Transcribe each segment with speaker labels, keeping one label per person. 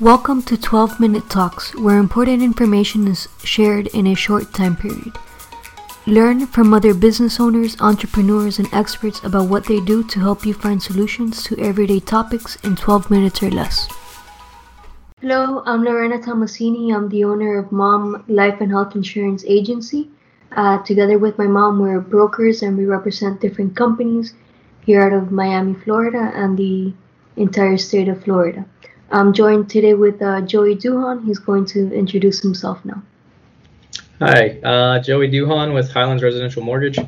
Speaker 1: Welcome to 12 Minute Talks, where important information is shared in a short time period. Learn from other business owners, entrepreneurs, and experts about what they do to help you find solutions to everyday topics in 12 minutes or less. Hello, I'm Lorena Tomasini. I'm the owner of Mom Life and Health Insurance Agency. Uh, together with my mom, we're brokers and we represent different companies here out of Miami, Florida, and the entire state of Florida. I'm joined today with uh, Joey Duhan. He's going to introduce himself now.
Speaker 2: Hi, uh, Joey Duhan with Highlands Residential Mortgage.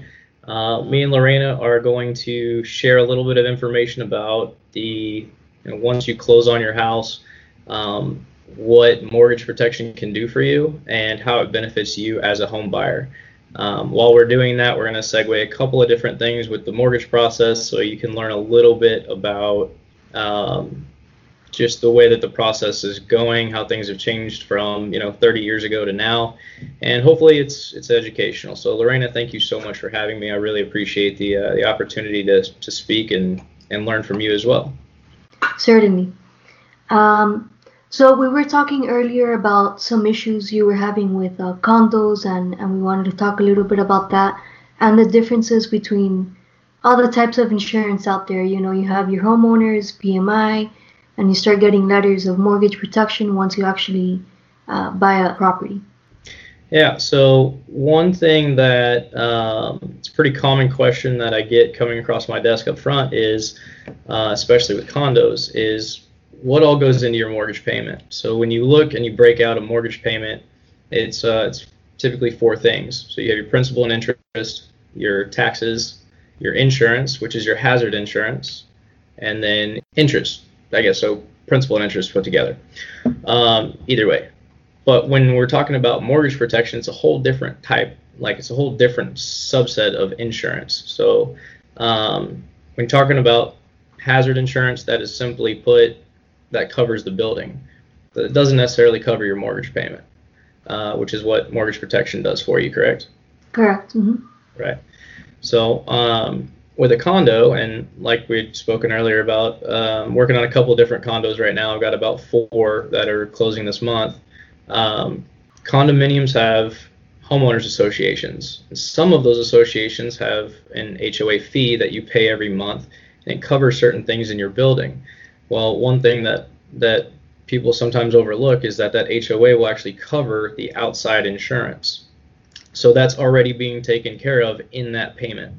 Speaker 2: Uh, me and Lorena are going to share a little bit of information about the you know, once you close on your house, um, what mortgage protection can do for you and how it benefits you as a home buyer. Um, while we're doing that, we're going to segue a couple of different things with the mortgage process so you can learn a little bit about um, just the way that the process is going, how things have changed from you know 30 years ago to now, and hopefully it's it's educational. So Lorena, thank you so much for having me. I really appreciate the uh, the opportunity to to speak and and learn from you as well.
Speaker 1: Certainly. Um, so we were talking earlier about some issues you were having with uh, condos, and and we wanted to talk a little bit about that and the differences between all the types of insurance out there. You know, you have your homeowners, PMI and you start getting letters of mortgage protection once you actually uh, buy a property.
Speaker 2: Yeah, so one thing that um, it's a pretty common question that I get coming across my desk up front is, uh, especially with condos, is what all goes into your mortgage payment. So when you look and you break out a mortgage payment, it's uh, it's typically four things. So you have your principal and interest, your taxes, your insurance, which is your hazard insurance, and then interest, I guess so principal and interest put together. Um, either way, but when we're talking about mortgage protection, it's a whole different type. Like it's a whole different subset of insurance. So um, when talking about hazard insurance, that is simply put that covers the building. But it doesn't necessarily cover your mortgage payment, uh, which is what mortgage protection does for you. Correct?
Speaker 1: Correct. Mm-hmm.
Speaker 2: Right. So um, with a condo, and like we'd spoken earlier about, um, working on a couple different condos right now. I've got about four that are closing this month. Um, condominiums have homeowners associations. Some of those associations have an HOA fee that you pay every month, and it covers certain things in your building. Well, one thing that that people sometimes overlook is that that HOA will actually cover the outside insurance. So that's already being taken care of in that payment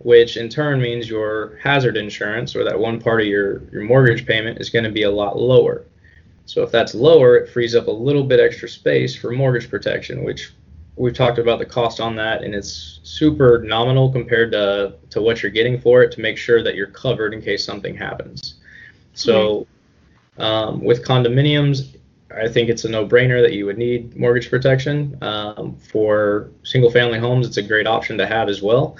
Speaker 2: which in turn means your hazard insurance or that one part of your, your mortgage payment is going to be a lot lower. So if that's lower, it frees up a little bit extra space for mortgage protection, which we've talked about the cost on that, and it's super nominal compared to, to what you're getting for it to make sure that you're covered in case something happens. So um, with condominiums, I think it's a no-brainer that you would need mortgage protection. Um, for single-family homes, it's a great option to have as well.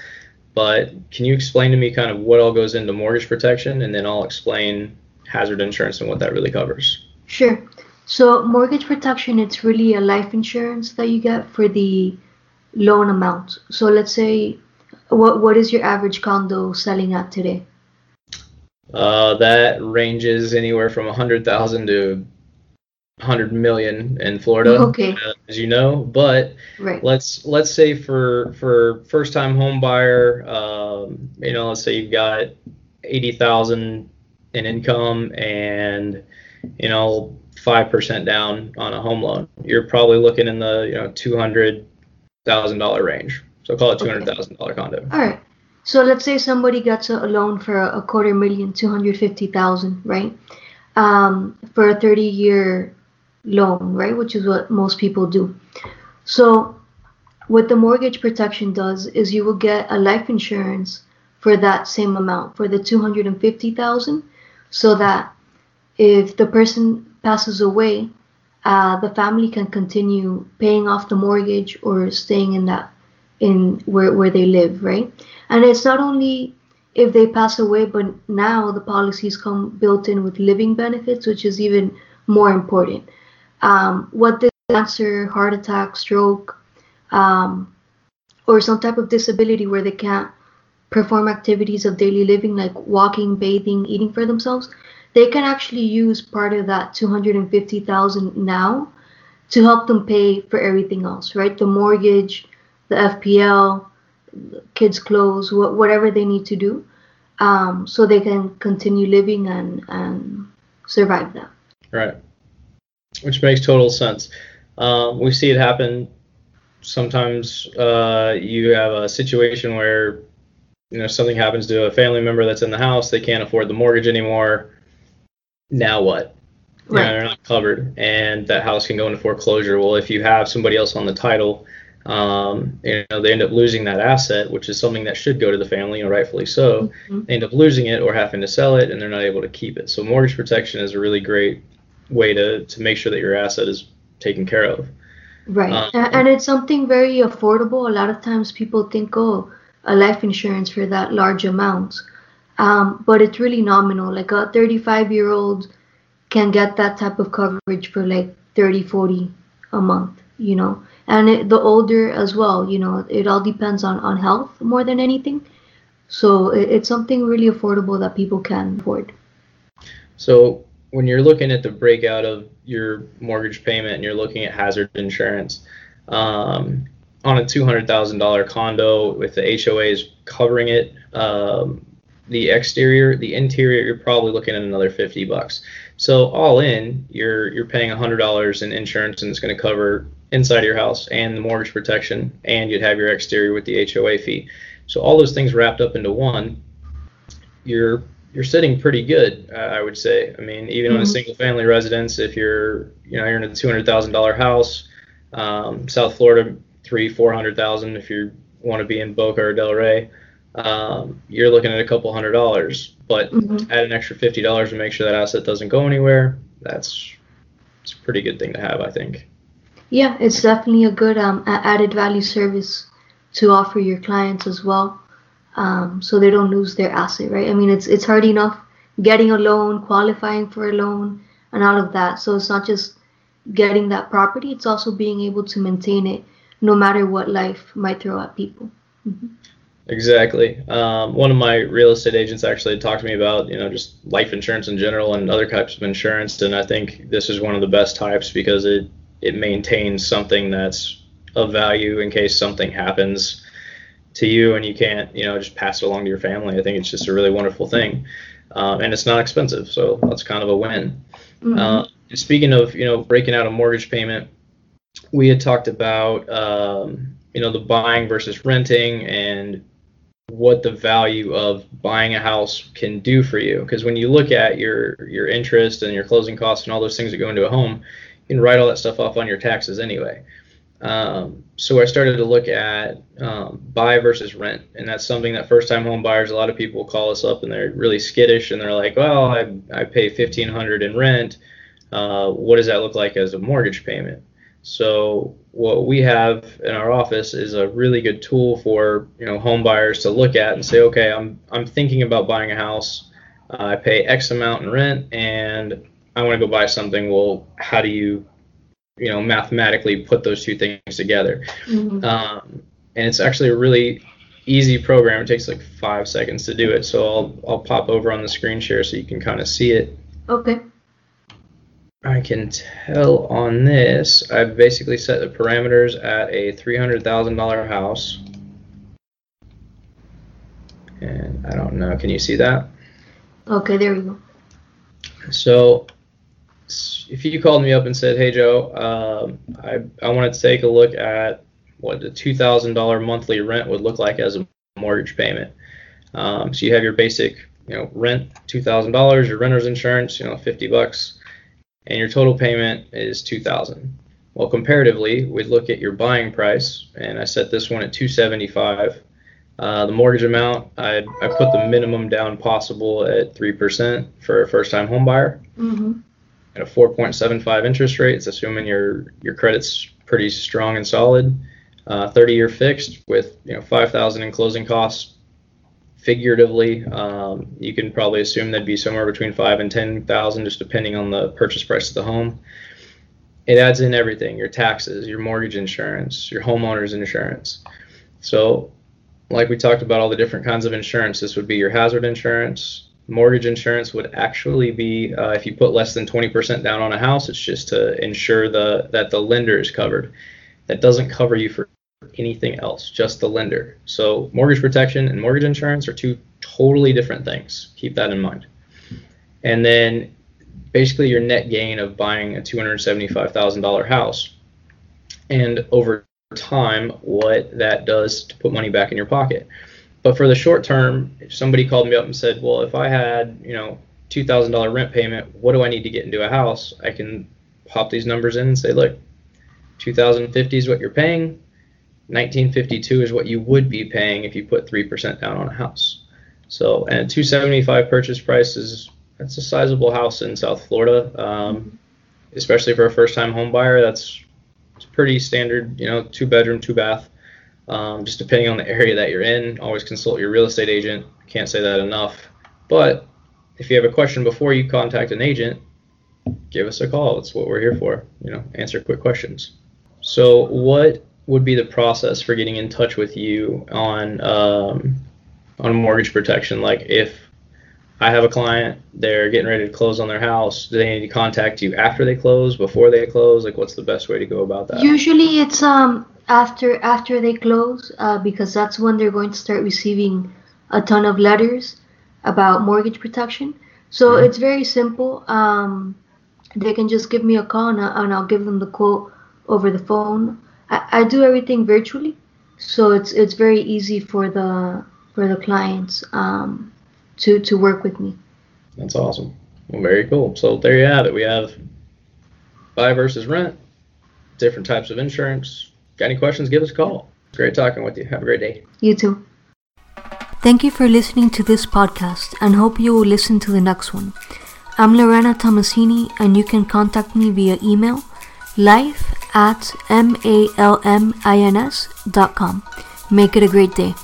Speaker 2: But can you explain to me kind of what all goes into mortgage protection, and then I'll explain hazard insurance and what that really covers?
Speaker 1: Sure. So mortgage protection, it's really a life insurance that you get for the loan amount. So let's say, what what is your average condo selling at today?
Speaker 2: Uh, that ranges anywhere from a hundred thousand to 100 million in Florida,
Speaker 1: okay.
Speaker 2: uh, as you know. But
Speaker 1: right.
Speaker 2: let's let's say for for first time home buyer, um, you know, let's say you've got 80,000 in income and you know five percent down on a home loan, you're probably looking in the you know two hundred thousand dollar range. So call it two hundred thousand dollar condo.
Speaker 1: All right. So let's say somebody gets a loan for a quarter million, two hundred fifty thousand, right? Um, for a thirty year loan, right? Which is what most people do. So, what the mortgage protection does is you will get a life insurance for that same amount, for the 250,000, so that if the person passes away, uh, the family can continue paying off the mortgage or staying in that in where, where they live, right? And it's not only if they pass away, but now the policies come built in with living benefits, which is even more important um, what this cancer, heart attack, stroke, um, or some type of disability where they can't perform activities of daily living like walking, bathing, eating for themselves, they can actually use part of that 250,000 now to help them pay for everything else, right? The mortgage, the FPL, kids' clothes, wh- whatever they need to do, um, so they can continue living and and survive that.
Speaker 2: Right. Which makes total sense. Um, we see it happen. Sometimes uh, you have a situation where you know something happens to a family member that's in the house. They can't afford the mortgage anymore. Now what?
Speaker 1: Right.
Speaker 2: they're not covered, and that house can go into foreclosure. Well, if you have somebody else on the title, um, you know they end up losing that asset, which is something that should go to the family, and rightfully so.
Speaker 1: Mhm.
Speaker 2: They end up losing it or having to sell it, and they're not able to keep it. So mortgage protection is a really great way to to make sure that your asset is taken care of.
Speaker 1: Right. A- and it's something very affordable. A lot of times people think, oh, a life insurance for that large amount. Um, but it's really nominal. Like a 35 year old can get that type of coverage for like 30, 40 a month, you know. And it, the older as well, you know, it all depends on, on health more than anything. So it, it's something really affordable that people can afford.
Speaker 2: So when you're looking at the breakout of your mortgage payment and you're looking at hazard insurance, um, on a two hundred thousand dollar condo with the HOAs covering it, um, the exterior, the interior, you're probably looking at another fifty bucks. So all in, you're you're paying hundred dollars in insurance, and it's going to cover inside your house and the mortgage protection, and you'd have your exterior with the HOA fee. So all those things wrapped up into one, you're you're sitting pretty good, uh, I would say. I mean, even on a single family residence, if you're you know you're in a two hundred thousand dollar house, um, South Florida three four hundred thousand if you want to be in Boca or Delray, um, you're looking at a couple hundred dollars. But
Speaker 1: Mhm.
Speaker 2: add an extra fifty dollars to make sure that asset doesn't go anywhere. That's it's a pretty good thing to have, I think.
Speaker 1: Yeah, it's definitely a good um, added value service to offer your clients as well, um, so they don't lose their asset, right? I mean, it's it's hard enough getting a loan, qualifying for a loan, and all of that. So it's not just getting that property; it's also being able to maintain it, no matter what life might throw at people.
Speaker 2: Exactly. Um, one of my real estate agents actually talked to me about, you know, just life insurance in general and other types of insurance, and I think this is one of the best types because it it maintains something that's of value in case something happens to you and you can't, you know, just pass it along to your family. I think it's just a really wonderful thing, um, and it's not expensive, so that's kind of a win.
Speaker 1: Mhm.
Speaker 2: Uh, speaking of, you know, breaking out a mortgage payment, we had talked about, um, you know, the buying versus renting and what the value of buying a house can do for you. Because when you look at your your interest and your closing costs and all those things that go into a home, you can write all that stuff off on your taxes anyway. Um, so I started to look at um, buy versus rent, and that's something that first-time home buyers, a lot of people call us up and they're really skittish and they're like, "Well, I I pay fifteen hundred in rent. Uh, what does that look like as a mortgage payment?" So what we have in our office is a really good tool for you know home buyers to look at and say, okay, I'm I'm thinking about buying a house. Uh, I pay X amount in rent, and I want to go buy something. Well, how do you you know mathematically put those two things together?
Speaker 1: Mhm.
Speaker 2: Um, and it's actually a really easy program. It takes like five seconds to do it. So I'll I'll pop over on the screen share so you can kind of see it.
Speaker 1: Okay.
Speaker 2: I can tell on this, I've basically set the parameters at a $300,000 house. And I don't know, can you see that?
Speaker 1: Okay. There we go.
Speaker 2: So if you called me up and said, hey, Joe, um, I, I want to take a look at what the $2,000 monthly rent would look like as a mortgage payment. Um, so you have your basic, you know, rent, $2,000, your renter's insurance, you know, 50 bucks and your total payment is 2000 well comparatively we'd look at your buying price and i set this one at 275 uh, the mortgage amount I, I put the minimum down possible at 3% for a first time home buyer.
Speaker 1: Hmm
Speaker 2: at a 4.75 interest rate. It's assuming your your credit's pretty strong and solid. Uh, 30 year fixed with you know 5000 in closing costs figuratively. Um, you can probably assume that'd be somewhere between five and ten thousand just depending on the purchase price of the home. It adds in everything your taxes your mortgage insurance your homeowner's insurance. So like we talked about all the different kinds of insurance this would be your hazard insurance mortgage insurance would actually be uh, if you put less than 20% down on a house, it's just to ensure the that the lender is covered. That doesn't cover you for anything else, just the lender. So mortgage protection and mortgage insurance are two totally different things. Keep that in mind. And then basically your net gain of buying a $275,000 house and over time what that does to put money back in your pocket. But for the short term, if somebody called me up and said, "Well, if I had, you know, $2,000 rent payment, what do I need to get into a house?" I can pop these numbers in and say, "Look, 2050 is what you're paying. 1952 is what you would be paying if you put 3% down on a house." So, and 275 purchase price is that's a sizable house in South Florida, um, especially for a first-time home buyer. That's it's pretty standard, you know, two bedroom, two bath. Um, just depending on the area that you're in, always consult your real estate agent. Can't say that enough. But if you have a question before you contact an agent, give us a call. That's what we're here for. You know, answer quick questions. So, what would be the process for getting in touch with you on um, on mortgage protection? Like, if I have a client, they're getting ready to close on their house. Do they need to contact you after they close, before they close? Like, what's the best way to go about that?
Speaker 1: Usually, it's um after after they close uh, because that's when they're going to start receiving a ton of letters about mortgage protection. So mm-hmm. it's very simple. Um, they can just give me a call and, I, and I'll give them the quote over the phone. I, I do everything virtually, so it's it's very easy for the for the clients um, to to work with me.
Speaker 2: That's awesome. Well, very cool. So there you have it. We have buy versus rent, different types of insurance, Got any questions? Give us a call. Great talking with you. Have a great day.
Speaker 1: You too. Thank you for listening to this podcast and hope you will listen to the next one. I'm Lorena Tomasini and you can contact me via email life at malmins.com. Make it a great day.